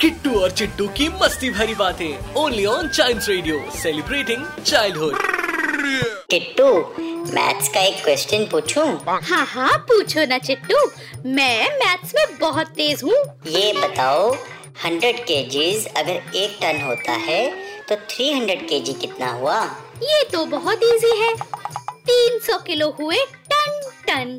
किट्टू और चिट्टू की मस्ती भरी बातें only on Child Radio celebrating childhood Kittu maths का एक क्वेश्चन पूछूँ? हाँ हाँ पूछो ना चिट्टू। मैं मैथ्स में बहुत तेज हूँ। ये बताओ हंड्रेड केजीज अगर एक टन होता है तो थ्री हंड्रेड केजी कितना हुआ? ये तो बहुत इजी है। तीन सौ किलो हुए टन टन